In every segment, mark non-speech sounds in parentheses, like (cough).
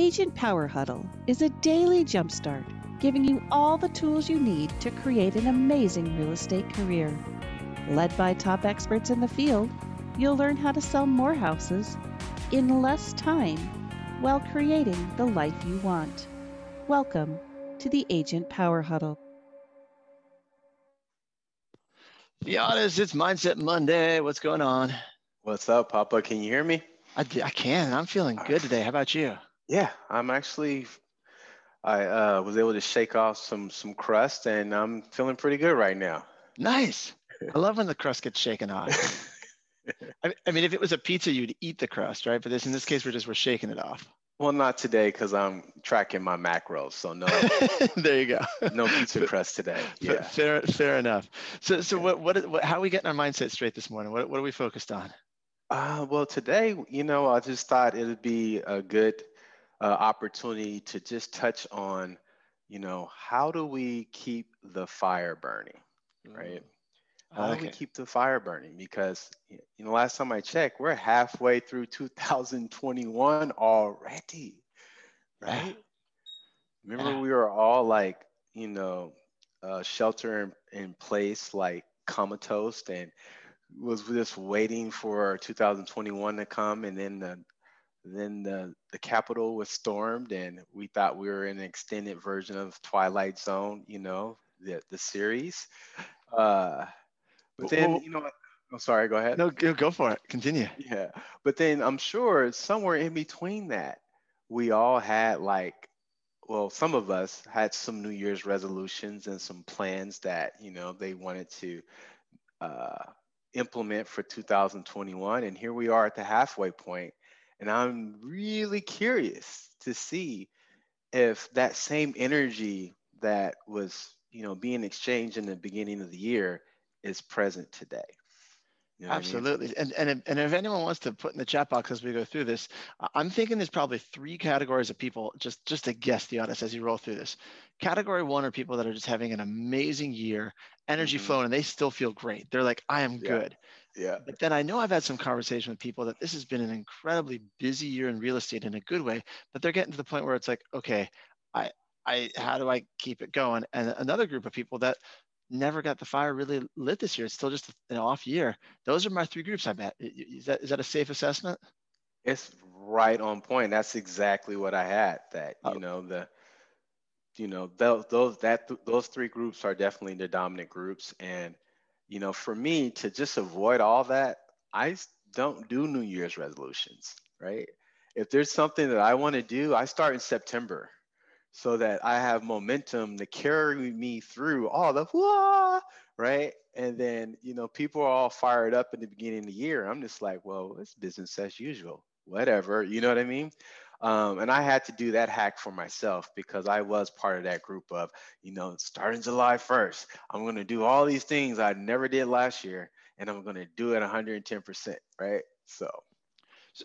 Agent Power Huddle is a daily jumpstart giving you all the tools you need to create an amazing real estate career. Led by top experts in the field, you'll learn how to sell more houses in less time while creating the life you want. Welcome to the Agent Power Huddle. Giannis, it's Mindset Monday. What's going on? What's up, Papa? Can you hear me? I, I can. I'm feeling good today. How about you? Yeah, I'm actually. I uh, was able to shake off some some crust, and I'm feeling pretty good right now. Nice. I love when the crust gets shaken off. (laughs) I, I, mean, if it was a pizza, you'd eat the crust, right? But this, in this case, we're just we're shaking it off. Well, not today because I'm tracking my macros. So no. (laughs) there you go. no pizza crust today. Yeah. Fair, fair enough. So, so what, what, what, how are we getting our mindset straight this morning? What, what are we focused on? Uh, well, today, you know, I just thought it would be a good uh, opportunity to just touch on, you know, how do we keep the fire burning, right? How okay. do we keep the fire burning? Because you know, last time I checked, we're halfway through 2021 already, right? Remember, we were all like, you know, uh, shelter in, in place, like comatose, and was just waiting for 2021 to come, and then the then the the Capitol was stormed, and we thought we were in an extended version of Twilight Zone, you know, the the series. Uh, but then, well, you know, I'm sorry, go ahead. No, go for it. Continue. Yeah. But then I'm sure somewhere in between that, we all had like, well, some of us had some New Year's resolutions and some plans that, you know, they wanted to uh, implement for 2021. And here we are at the halfway point, And I'm really curious to see if that same energy that was, you know, being exchanged in the beginning of the year is present today. You know Absolutely. I mean? And, and, if, and if anyone wants to put in the chat box as we go through this, I'm thinking there's probably three categories of people, just, just to guess the honest as you roll through this. Category one are people that are just having an amazing year, energy mm-hmm. flowing, and they still feel great. They're like, I am yeah. good. Yeah. But then I know I've had some conversation with people that this has been an incredibly busy year in real estate in a good way, but they're getting to the point where it's like, okay, I, I, how do I keep it going? And another group of people that never got the fire really lit this year. It's still just an off year. Those are my three groups. I met. Is that is that a safe assessment? It's right on point. That's exactly what I had. That oh. you oh. know the, you know those those that those three groups are definitely the dominant groups. And you know for me to just avoid all that, I don't do New Year's resolutions. Right. If there's something that I want to do, I start in September so that I have momentum to carry me through all the Wah! right. And then, you know, people are all fired up in the beginning of the year. I'm just like, well, it's business as usual, whatever. You know what I mean? Um, and I had to do that hack for myself because I was part of that group of, you know, starting July 1st, I'm going to do all these things I never did last year and I'm going to do it 110%. Right. So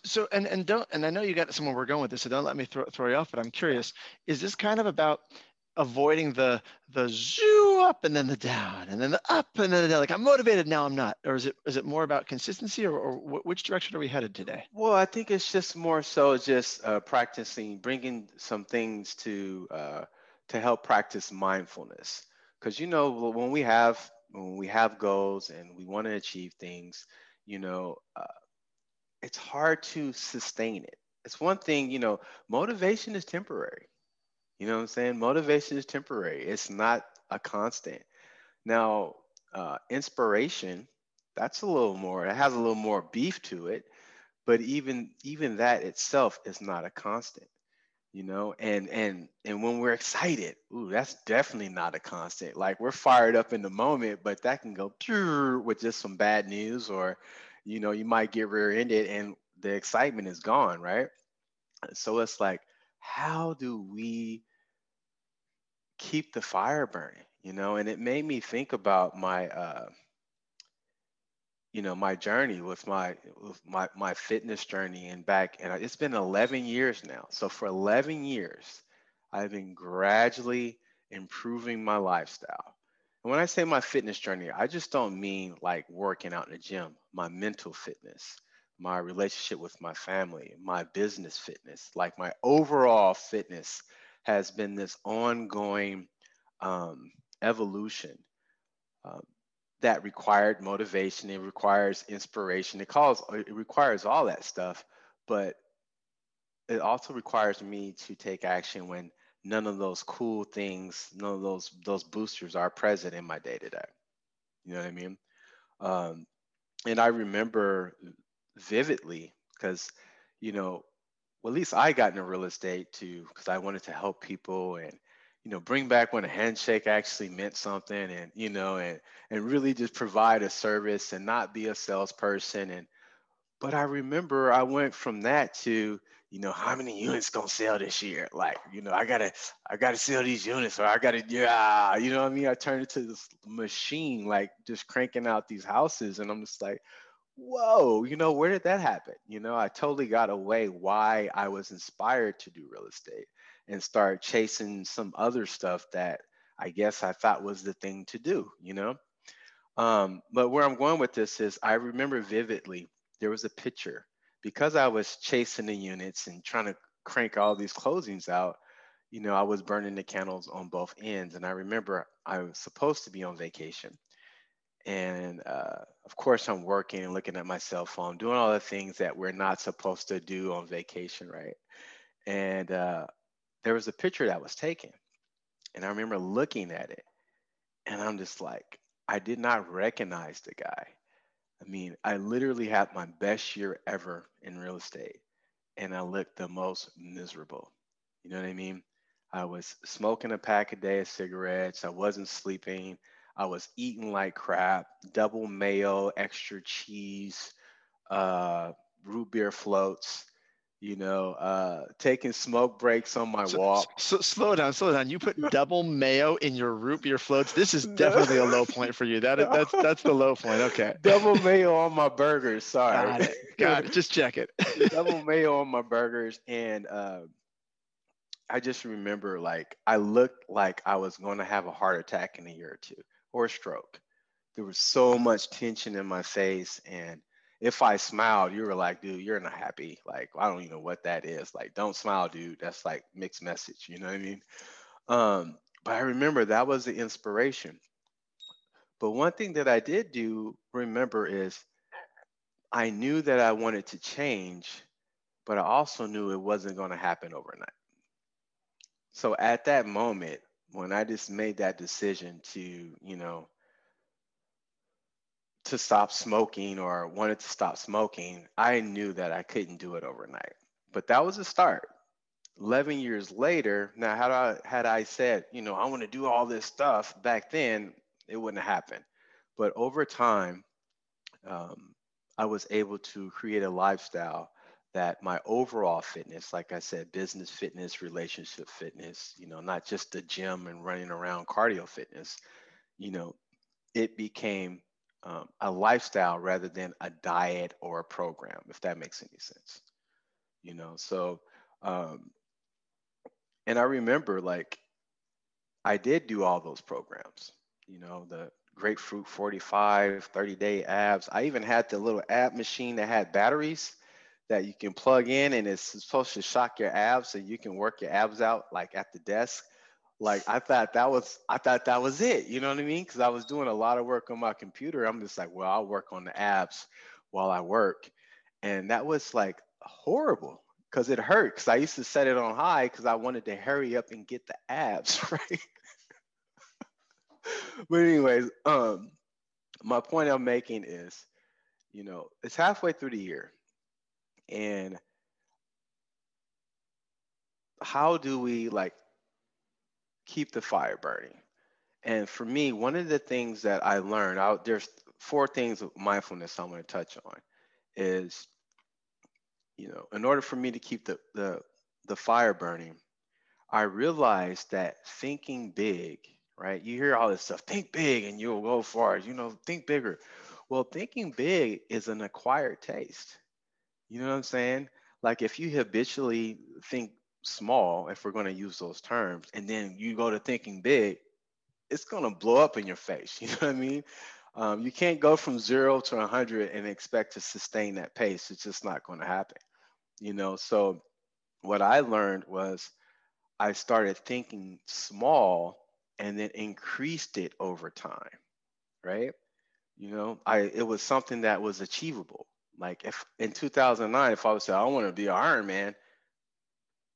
so and and don't and I know you got somewhere we're going with this, so don't let me throw, throw you off. But I'm curious, is this kind of about avoiding the the zoo up and then the down and then the up and then the down? Like I'm motivated now, I'm not, or is it is it more about consistency, or, or which direction are we headed today? Well, I think it's just more so just uh, practicing, bringing some things to uh, to help practice mindfulness, because you know when we have when we have goals and we want to achieve things, you know. Uh, it's hard to sustain it. It's one thing, you know, motivation is temporary. You know what I'm saying? Motivation is temporary. It's not a constant. Now, uh, inspiration, that's a little more, it has a little more beef to it, but even even that itself is not a constant you know and and and when we're excited ooh that's definitely not a constant like we're fired up in the moment but that can go with just some bad news or you know, you might get rear-ended and the excitement is gone, right? So it's like, how do we keep the fire burning? You know, and it made me think about my uh, you know my journey with my with my my fitness journey and back and it's been 11 years now. So for 11 years i've been gradually improving my lifestyle. And when I say my fitness journey, I just don't mean like working out in the gym, my mental fitness, my relationship with my family, my business fitness, like my overall fitness has been this ongoing um, evolution uh, that required motivation. It requires inspiration. It calls. It requires all that stuff, but it also requires me to take action when none of those cool things, none of those those boosters are present in my day to day. You know what I mean? Um, and I remember vividly because, you know, well, at least I got into real estate too because I wanted to help people and, you know, bring back when a handshake actually meant something and, you know, and and really just provide a service and not be a salesperson. And but I remember I went from that to, you know, how many units gonna sell this year? Like, you know, I gotta, I gotta sell these units, or I gotta, yeah, you know what I mean? I turned into this machine, like just cranking out these houses, and I'm just like, whoa, you know, where did that happen? You know, I totally got away why I was inspired to do real estate and start chasing some other stuff that I guess I thought was the thing to do, you know? Um, but where I'm going with this is I remember vividly there was a picture because I was chasing the units and trying to crank all these closings out, you know, I was burning the candles on both ends. And I remember I was supposed to be on vacation. And uh, of course, I'm working and looking at my cell phone, doing all the things that we're not supposed to do on vacation, right? And uh, there was a picture that was taken. And I remember looking at it. And I'm just like, I did not recognize the guy. I mean, I literally had my best year ever in real estate and I looked the most miserable. You know what I mean? I was smoking a pack a day of cigarettes. I wasn't sleeping. I was eating like crap, double mayo, extra cheese, uh, root beer floats you know, uh, taking smoke breaks on my so, walk. So, slow down, slow down. You put double mayo in your root beer floats. This is (laughs) definitely a low point for you. That is, that's that's the low point. Okay. (laughs) Double mayo on my burgers. Sorry. Got it. (laughs) Got it. Just check it. double mayo on my burgers, and uh, I just remember like I looked like I was going to have a heart attack in a year or two or stroke. There was so much tension in my face, and if I smiled, you were like, dude, you're not happy. Like, I don't even know what that is. Like, don't smile, dude. That's like mixed message. You know what I mean? Um, but I remember that was the inspiration. But one thing that I did do remember is I knew that I wanted to change, but I also knew it wasn't going to happen overnight. So at that moment, when I just made that decision to, you know, to stop smoking or wanted to stop smoking, I knew that I couldn't do it overnight. But that was a start. 11 years later, now had I had I said, you know, I want to do all this stuff back then, it wouldn't have happened. But over time, um, I was able to create a lifestyle that my overall fitness, like I said, business fitness, relationship fitness, you know, not just the gym and running around cardio fitness, you know, it became um, a lifestyle rather than a diet or a program, if that makes any sense. You know, so, um, and I remember like I did do all those programs, you know, the grapefruit 45, 30 day abs. I even had the little ab machine that had batteries that you can plug in and it's supposed to shock your abs so you can work your abs out like at the desk like I thought that was I thought that was it. You know what I mean? Because I was doing a lot of work on my computer. I'm just like, well, I'll work on the abs while I work, and that was like horrible because it hurt. Because I used to set it on high because I wanted to hurry up and get the abs (laughs) right. but anyways, um, my point I'm making is, you know, it's halfway through the year, and how do we like keep the fire burning. And for me, one of the things that I learned there's four things of mindfulness I'm going to touch on is you know, in order for me to keep the the the fire burning, I realized that thinking big, right? You hear all this stuff, think big and you'll go far, you know, think bigger. Well, thinking big is an acquired taste. You know what I'm saying? Like if you habitually think small, if we're going to use those terms, and then you go to thinking big, it's going to blow up in your face. (laughs) You know what I mean? Um, you can't go from zero to 100 and expect to sustain that pace. It's just not going to happen. You know, so what I learned was I started thinking small and then increased it over time, right? You know, I it was something that was achievable. Like if in 2009, if I was say I want to be an Iron Man,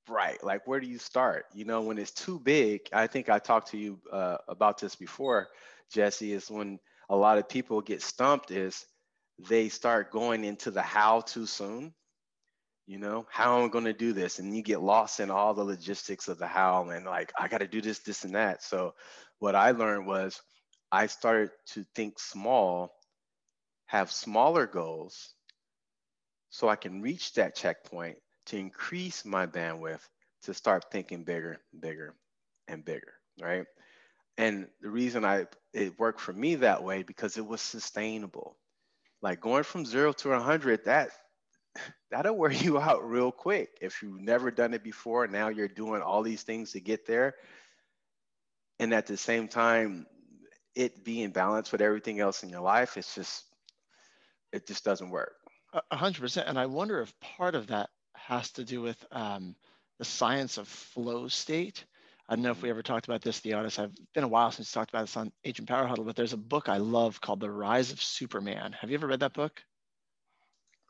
right? Like where do you start? You know, when it's too big, I think I talked to you uh, about this before, Jesse. Is when a lot of people get stumped is they start going into the how too soon. You know, how am I going to do this? And you get lost in all the logistics of the how and like, I got to do this, this, and that. So, what I learned was I started to think small, have smaller goals so I can reach that checkpoint to increase my bandwidth to start thinking bigger, bigger, and bigger, right? And the reason I it worked for me that way because it was sustainable. Like going from zero to 100, that that'll wear (laughs) you out real quick. If you've never done it before, now you're doing all these things to get there. And at the same time, it being balanced with everything else in your life, it's just, it just doesn't work. A hundred percent. And I wonder if part of that has to do with um, the science of flow state. I don't know if we ever talked about this, Theodis. I've been a while since we talked about this on Agent Power Huddle, but there's a book I love called The Rise of Superman. Have you ever read that book?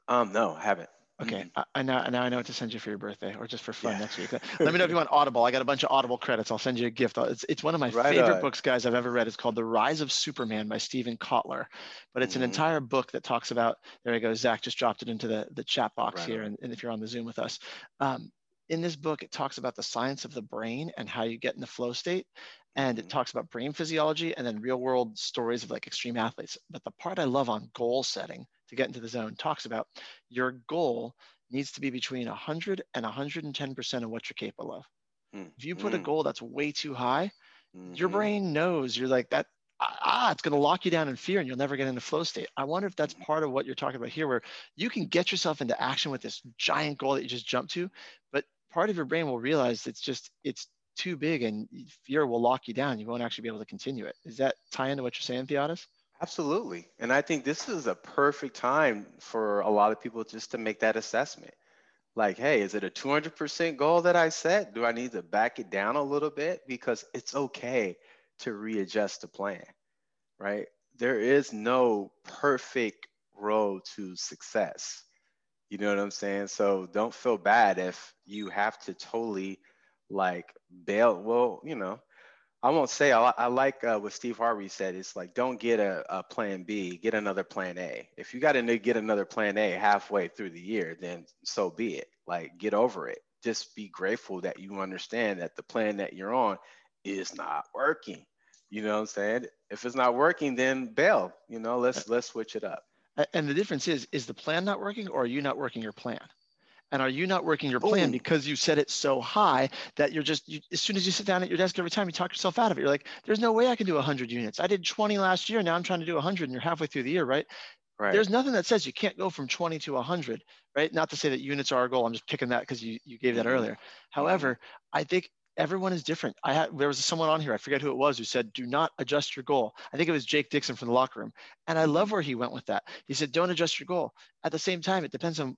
Um, no, I haven't. Okay, mm-hmm. I, I now now I know what to send you for your birthday or just for fun yeah. next week. (laughs) Let me know if you want Audible. I got a bunch of Audible credits. I'll send you a gift. It's it's one of my right favorite on. books, guys, I've ever read. It's called The Rise of Superman by Steven Kotler, but it's mm-hmm. an entire book that talks about. There you go. Zach just dropped it into the the chat box right here, and, and, if you're on the Zoom with us, um, in this book, it talks about the science of the brain and how you get in the flow state. And it mm-hmm. talks about brain physiology and then real world stories of like extreme athletes. But the part I love on goal setting to get into the zone talks about your goal needs to be between 100 and 110% of what you're capable of. Mm. If you put mm. a goal that's way too high, mm-hmm. your brain knows you're like that. Ah, it's going to lock you down in fear and you'll never get into flow state. I wonder if that's part of what you're talking about here, where you can get yourself into action with this giant goal that you just jumped to, but part of your brain will realize it's just, it's too big and fear will lock you down. You won't actually be able to continue it. Is that tie into what you're saying, Theodis? Absolutely. And I think this is a perfect time for a lot of people just to make that assessment. Like, hey, is it a 200% goal that I set? Do I need to back it down a little bit? Because it's okay to readjust the plan, right? There is no perfect road to success. You know what I'm saying? So don't feel bad if you have to totally like bail. Well, you know, I won't say I, I like uh, what Steve Harvey said. It's like don't get a, a, plan B, get another plan A. If you got to get another plan A halfway through the year, then so be it. Like get over it. Just be grateful that you understand that the plan that you're on is not working. You know what I'm saying? If it's not working, then bail. You know, let's let's switch it up. And the difference is, is the plan not working, or are you not working your plan? And are you not working your plan Ooh. because you set it so high that you're just, you, as soon as you sit down at your desk every time, you talk yourself out of it. You're like, there's no way I can do 100 units. I did 20 last year. Now I'm trying to do 100 and you're halfway through the year, right? Right. There's nothing that says you can't go from 20 to 100, right? Not to say that units are our goal. I'm just picking that because you, you gave that mm-hmm. earlier. However, I think everyone is different. I had there was someone on here, I forget who it was, who said, "Do not adjust your goal." I think it was Jake Dixon from the locker room, and I love where he went with that. He said, "Don't adjust your goal." At the same time, it depends on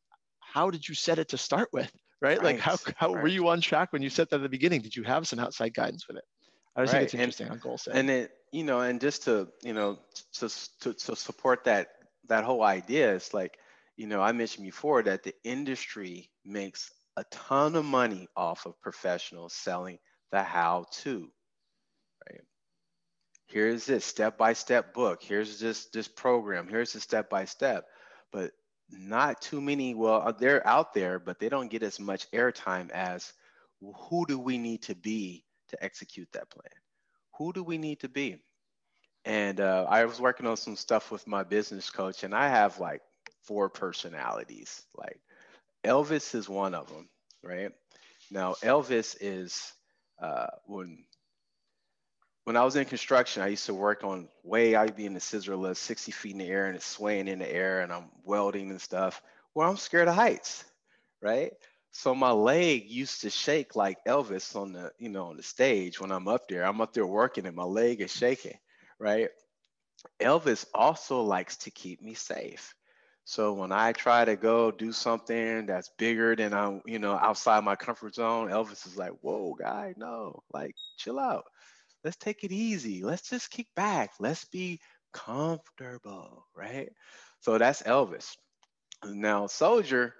how did you set it to start with, right? right. Like how, how right. were you on track when you set that at the beginning? Did you have some outside guidance with it? I just right. think it's interesting and, on goal setting. And it, you know, and just to, you know, to, to, to support that, that whole idea, it's like, you know, I mentioned before that the industry makes a ton of money off of professionals selling the how to, right? Here's this step-by-step book. Here's this, this program. Here's the step-by-step. But not too many, well, uh, they're out there, but they don't get as much airtime as who do we need to be to execute that plan? Who do we need to be? And uh, I was working on some stuff with my business coach, and I have like four personalities. Like Elvis is one of them, right? Now, Elvis is uh, when when I was in construction, I used to work on way, I'd be in the scissor lift 60 feet in the air and it's swaying in the air and I'm welding and stuff. Well, I'm scared of heights, right? So my leg used to shake like Elvis on the, you know, on the stage when I'm up there. I'm up there working and my leg is shaking, right? Elvis also likes to keep me safe. So when I try to go do something that's bigger than I'm, you know, outside my comfort zone, Elvis is like, "Whoa, guy, no, like, chill out. Let's take it easy. Let's just kick back. Let's be comfortable, right?" So that's Elvis. Now, Soldier,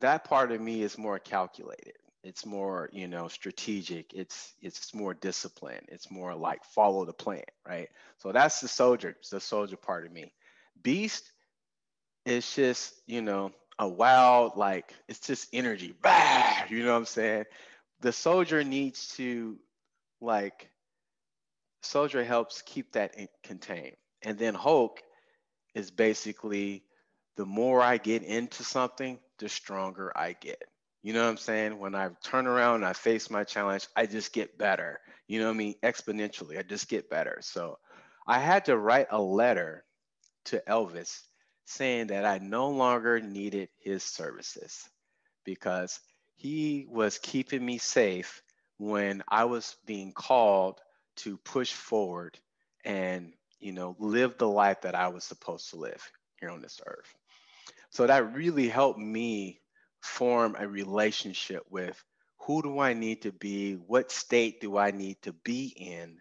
that part of me is more calculated. It's more, you know, strategic. It's it's more disciplined. It's more like follow the plan, right? So that's the soldier, the soldier part of me. Beast it's just you know a wild like it's just energy bah, you know what i'm saying the soldier needs to like soldier helps keep that contained. And then hulk is basically the more i get into something the stronger i get. You know what i'm saying? When i turn around and i face my challenge i just get better. You know what i mean? Exponentially i just get better. So i had to write a letter to elvis saying that I no longer needed his services because he was keeping me safe when I was being called to push forward and you know live the life that I was supposed to live here on this earth. So that really helped me form a relationship with who do I need to be? What state do I need to be in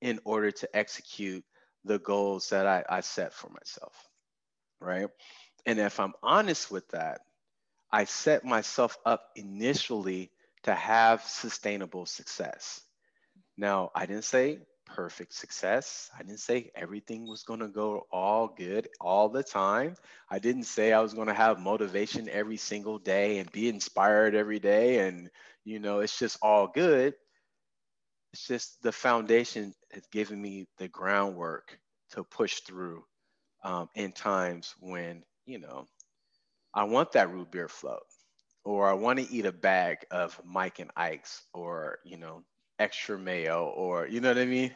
in order to execute the goals that I, I set for myself? right? And if I'm honest with that, I set myself up initially to have sustainable success. Now, I didn't say perfect success. I didn't say everything was going to go all good all the time. I didn't say I was going to have motivation every single day and be inspired every day and you know, it's just all good. It's just the foundation has given me the groundwork to push through um, in times when, you know, I want that root beer float or I want to eat a bag of Mike and Ike's or, you know, extra mayo or, you know what I mean?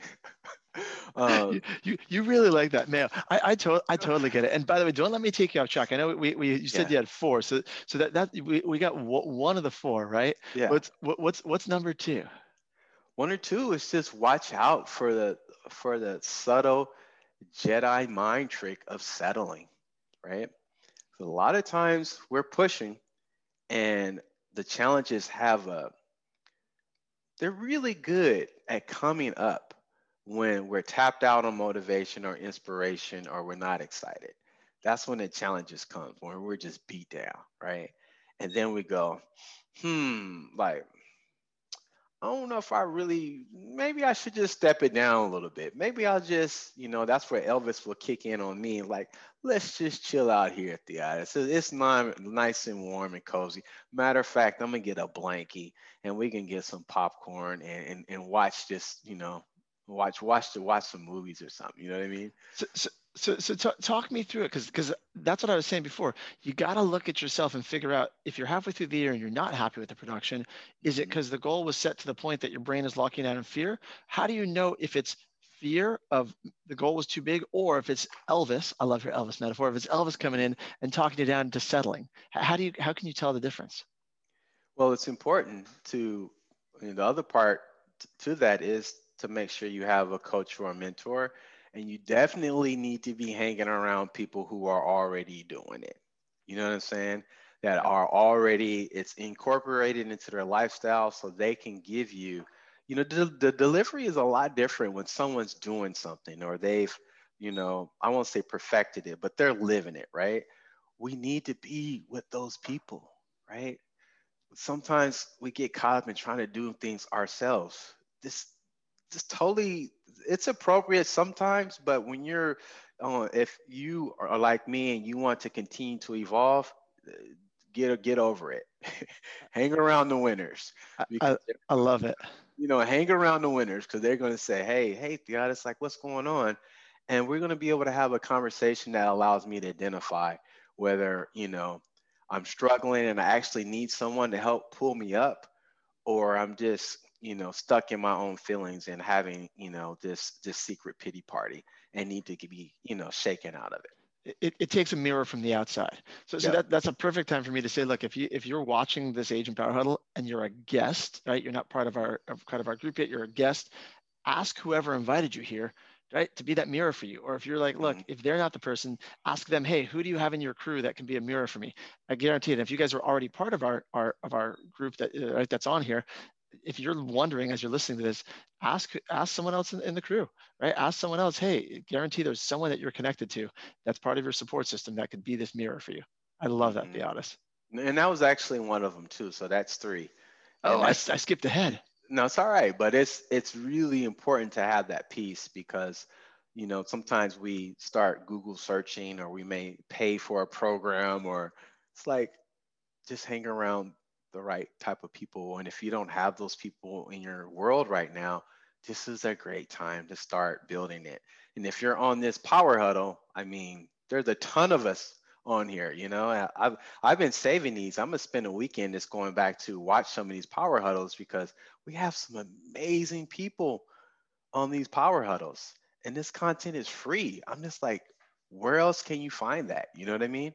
(laughs) um, you, you, really like that mayo. I I, to, I totally get it. And by the way, don't let me take you off track. I know we, we you said yeah. you had four, so so that that we, we got one of the four, right? Yeah. What's what's what's number two? One or two is just watch out for the for the subtle Jedi mind trick of settling, right? So a lot of times we're pushing and the challenges have a, they're really good at coming up when we're tapped out on motivation or inspiration or we're not excited. That's when the challenges come, when we're just beat down, right? And then we go, hmm, like I don't know if I really, maybe I should just step it down a little bit. Maybe I'll just, you know, that's where Elvis will kick in on me. Like, let's just chill out here at the It's, it's nice and warm and cozy. Matter of fact, I'm to get a blankie and we can get some popcorn and, and, and watch this, you know, watch, watch, the, watch some movies or something. You know what I mean? So, so, so, so t- talk me through it because because that's what I was saying before. You got to look at yourself and figure out if you're halfway through the year and you're not happy with the production, is it because mm-hmm. the goal was set to the point that your brain is locking out in fear? How do you know if it's fear of the goal was too big or if it's Elvis? I love your Elvis metaphor. If it's Elvis coming in and talking you down to settling, how do you how can you tell the difference? Well, it's important to you know, the other part to that is to make sure you have a coach or a mentor and you definitely need to be hanging around people who are already doing it. You know what I'm saying? That are already it's incorporated into their lifestyle so they can give you you know the, the delivery is a lot different when someone's doing something or they've you know i won't say perfected it but they're living it right we need to be with those people right sometimes we get caught up in trying to do things ourselves this this totally it's appropriate sometimes, but when you're, uh, if you are like me and you want to continue to evolve, get get over it. (laughs) hang around the winners. I, I, love it. You know, hang around the winners because they're going to say, "Hey, hey, It's like what's going on?" And we're going to be able to have a conversation that allows me to identify whether you know I'm struggling and I actually need someone to help pull me up, or I'm just you know stuck in my own feelings and having you know this this secret pity party and need to be you know shaken out of it it, it takes a mirror from the outside so, so that, that's a perfect time for me to say look if you if you're watching this agent power huddle and you're a guest right you're not part of our part of our group yet you're a guest ask whoever invited you here right? To be that mirror for you. Or if you're like, look, Mhm. if they're not the person, ask them, hey, who do you have in your crew that can be a mirror for me? I guarantee it. If you guys are already part of our, our of our group that uh, right, that's on here, if you're wondering as you're listening to this, ask ask someone else in, in the crew, right? Ask someone else, hey, guarantee there's someone that you're connected to that's part of your support system that could be this mirror for you. I love that, Mhm. be honest. And that was actually one of them too. So that's three. Oh, I, I skipped ahead. no, it's all right, but it's it's really important to have that piece because you know sometimes we start Google searching or we may pay for a program or it's like just hang around the right type of people. And if you don't have those people in your world right now, this is a great time to start building it. And if you're on this power huddle, I mean, there's a ton of us on here. You know, I've I've been saving these. I'm gonna spend a weekend just going back to watch some of these power huddles because we have some amazing people on these power huddles, and this content is free. I'm just like, where else can you find that? You know what I mean?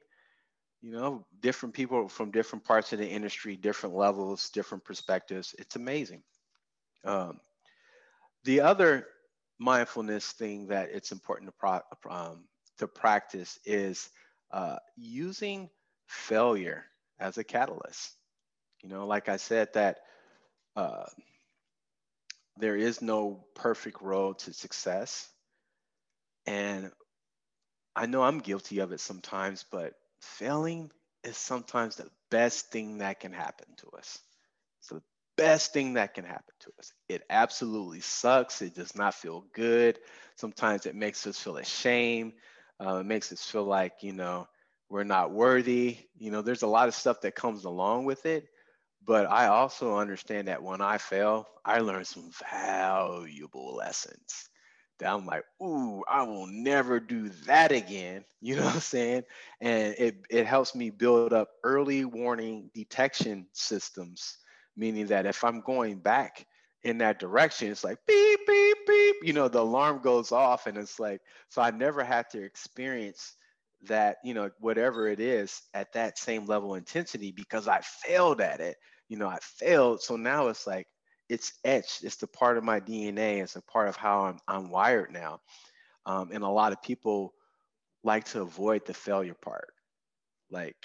You know, different people from different parts of the industry, different levels, different perspectives. It's amazing. Um, the other mindfulness thing that it's important to pro- um, to practice is uh, using failure as a catalyst. You know, like I said, that uh, there is no perfect road to success. And I know I'm guilty of it sometimes, but failing is sometimes the best thing that can happen to us. It's the best thing that can happen to us. It absolutely sucks. It does not feel good. Sometimes it makes us feel ashamed. Uh, it makes us feel like, you know, we're not worthy. You know, there's a lot of stuff that comes along with it. But I also understand that when I fail, I learn some valuable lessons. I'm like, ooh, I will never do that again. (laughs) You know what I'm saying? And it, it helps me build up early warning detection systems, meaning that if I'm going back in that direction, it's like beep, beep, beep, you know, the alarm goes off. And it's like, so I never had to experience that, you know, whatever it is at that same level of intensity because I failed at it. You know, I failed. So now it's like, it's etched. It's the part of my DNA. It's a part of how I'm, I'm wired now. Um, and a lot of people like to avoid the failure part. Like,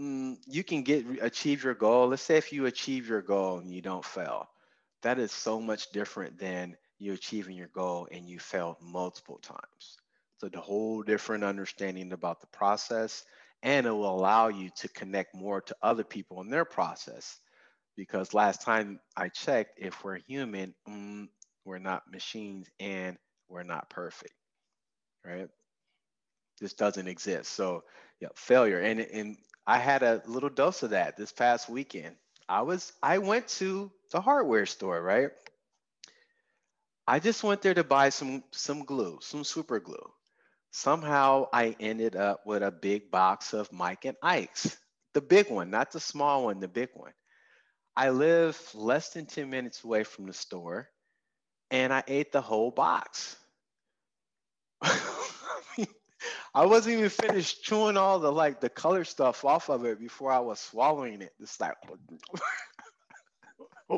mm, you can get achieve your goal. Let's say if you achieve your goal and you don't fail, that is so much different than you achieving your goal and you failed multiple times. So the whole different understanding about the process, and it will allow you to connect more to other people in their process. Because last time I checked, if we're human, mm, we're not machines and we're not perfect, right? This doesn't exist. So yeah, failure. And and I had a little dose of that this past weekend. I was I went to the hardware store, right? I just went there to buy some some glue, some super glue. Somehow I ended up with a big box of Mike and Ike's, the big one, not the small one, the big one. I live less than 10 minutes away from the store and I ate the whole box. (laughs) I wasn't even finished chewing all the like the color stuff off of it before I was swallowing it. It's like (laughs)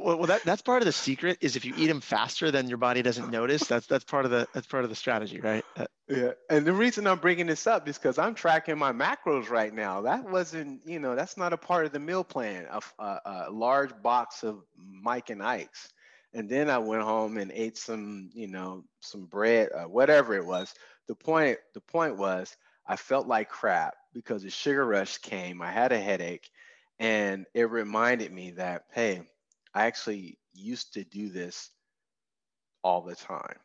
Well, well, that, that's part of the secret is if you eat them faster than your body doesn't notice. That's that's part of the that's part of the strategy, right? Uh, Yeah, and the reason I'm bringing this up is because I'm tracking my macros right now. That wasn't, you know, that's not a part of the meal plan. A, a, a large box of Mike and Ike's, and then I went home and ate some, you know, some bread, uh, whatever it was. The point, the point was, I felt like crap because the sugar rush came. I had a headache, and it reminded me that, hey, I actually used to do this all the time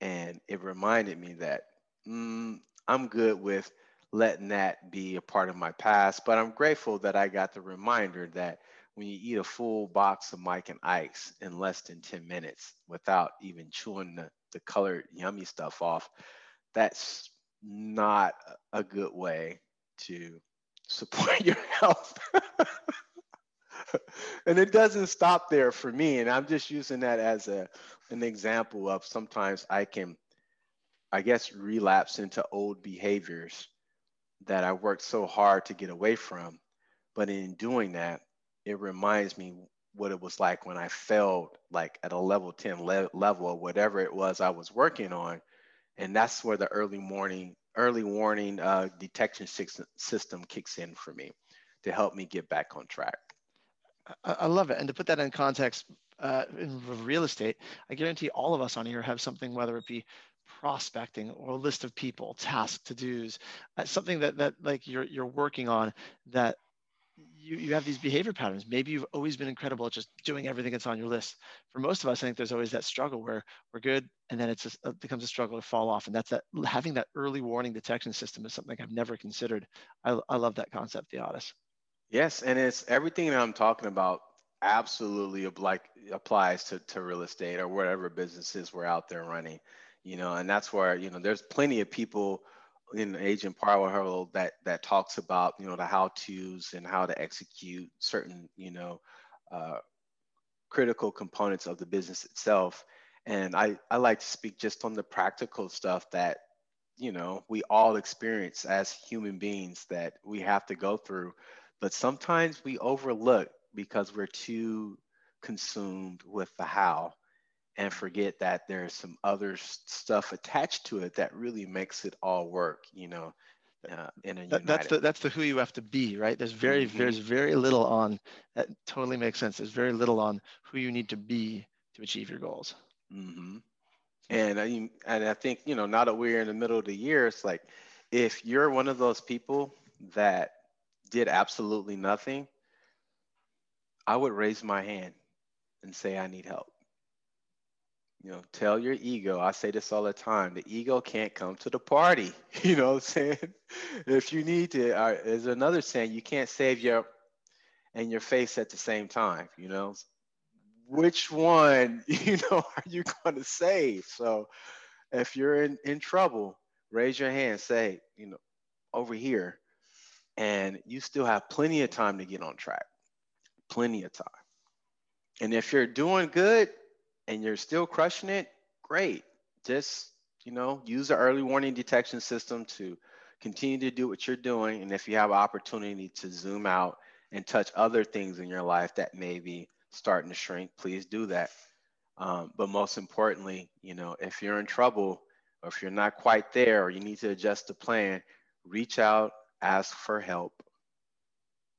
and it reminded me that mm, I'm good with letting that be a part of my past. But I'm grateful that I got the reminder that when you eat a full box of Mike and Ike's in less than 10 minutes without even chewing the, the colored yummy stuff off, that's not a good way to support (laughs) your health. (laughs) (laughs) and it doesn't stop there for me. And I'm just using that as a an example of sometimes I can, I guess, relapse into old behaviors that I worked so hard to get away from. But in doing that, it reminds me what it was like when I failed like at a level 10 le- level or whatever it was I was working on. And that's where the early morning, early warning uh, detection system kicks in for me to help me get back on track. I love it. And to put that in context, uh, in real estate, I guarantee all of us on here have something, whether it be prospecting or a list of people, tasks, to dos, uh, something that that like you're you're working on that you, you have these behavior patterns. Maybe you've always been incredible at just doing everything that's on your list. For most of us, I think there's always that struggle where we're good and then it's a, it becomes a struggle to fall off. And that's that having that early warning detection system is something I've never considered. I, I love that concept, Theodis. Yes, and it's everything that I'm talking about absolutely like applies to, to real estate or whatever businesses we're out there running, you know, and that's where, you know, there's plenty of people in Agent Power Huddle that that talks about you know the how tos and how to execute certain you know uh, critical components of the business itself. And I I like to speak just on the practical stuff that you know we all experience as human beings that we have to go through, but sometimes we overlook because we're too consumed with the how and forget that there's some other stuff attached to it that really makes it all work you know uh, in a that, that's the that's the who you have to be right there's very mm-hmm. there's very little on that totally makes sense there's very little on who you need to be to achieve your goals mm-hmm. and I, and I think you know now that we're in the middle of the year it's like if you're one of those people that did absolutely nothing i would raise my hand and say i need help you know, tell your ego. I say this all the time. The ego can't come to the party. (laughs) You know what I'm saying? If you need to, there's another saying, you can't save your and your face at the same time. You know, which one, (laughs) you know, are you going to save? So if you're in, in trouble, raise your hand, say, you know, over here. And you still have plenty of time to get on track. Plenty of time. And if you're doing good, and you're still crushing it, great. Just, you know, use the early warning detection system to continue to do what you're doing. And if you have an opportunity to zoom out and touch other things in your life that may be starting to shrink, please do that. Um, but most importantly, you know, if you're in trouble or if you're not quite there or you need to adjust the plan, reach out, ask for help,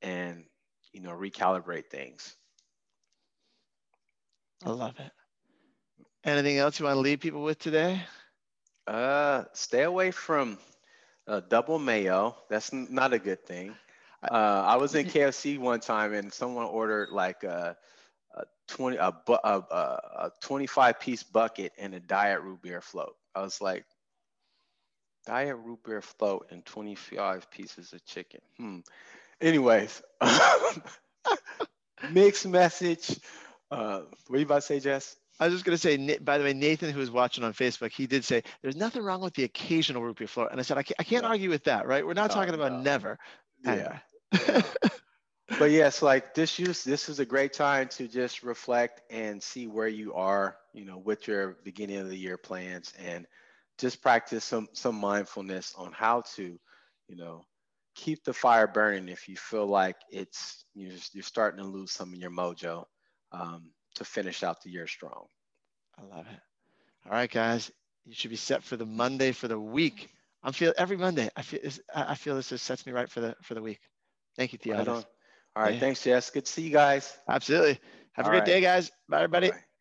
and, you know, recalibrate things. I love it. Anything else you want to leave people with today? Uh, stay away from uh, double mayo. That's n- not a good thing. Uh, I was in (laughs) KFC one time and someone ordered like a, a 20 a, a, a 25 piece bucket and a diet root beer float. I was like, diet root beer float and 25 pieces of chicken. Hmm. Anyways, (laughs) mixed message. Uh, what are you about to say, Jess? I was just going to say, by the way, Nathan, who was watching on Facebook, he did say there's nothing wrong with the occasional root beer float. And I said, I can't, I can't no. argue with that, right? We're not talking about no. never. Yeah. (laughs) but yes, like this use, this is a great time to just reflect and see where you are, you know, with your beginning of the year plans and just practice some, some mindfulness on how to, you know, keep the fire burning if you feel like it's, you're, you're starting to lose some of your mojo. Um, to finish out the year strong. I love it. All right, guys, you should be set for the Monday for the week. I'm feel every Monday. I feel I feel this just sets me right for the for the week. Thank you, Theo. Right All right, yeah. thanks, Jess. Good to see you guys. Absolutely. Have All a great right. day, guys. Bye, everybody. Bye-bye.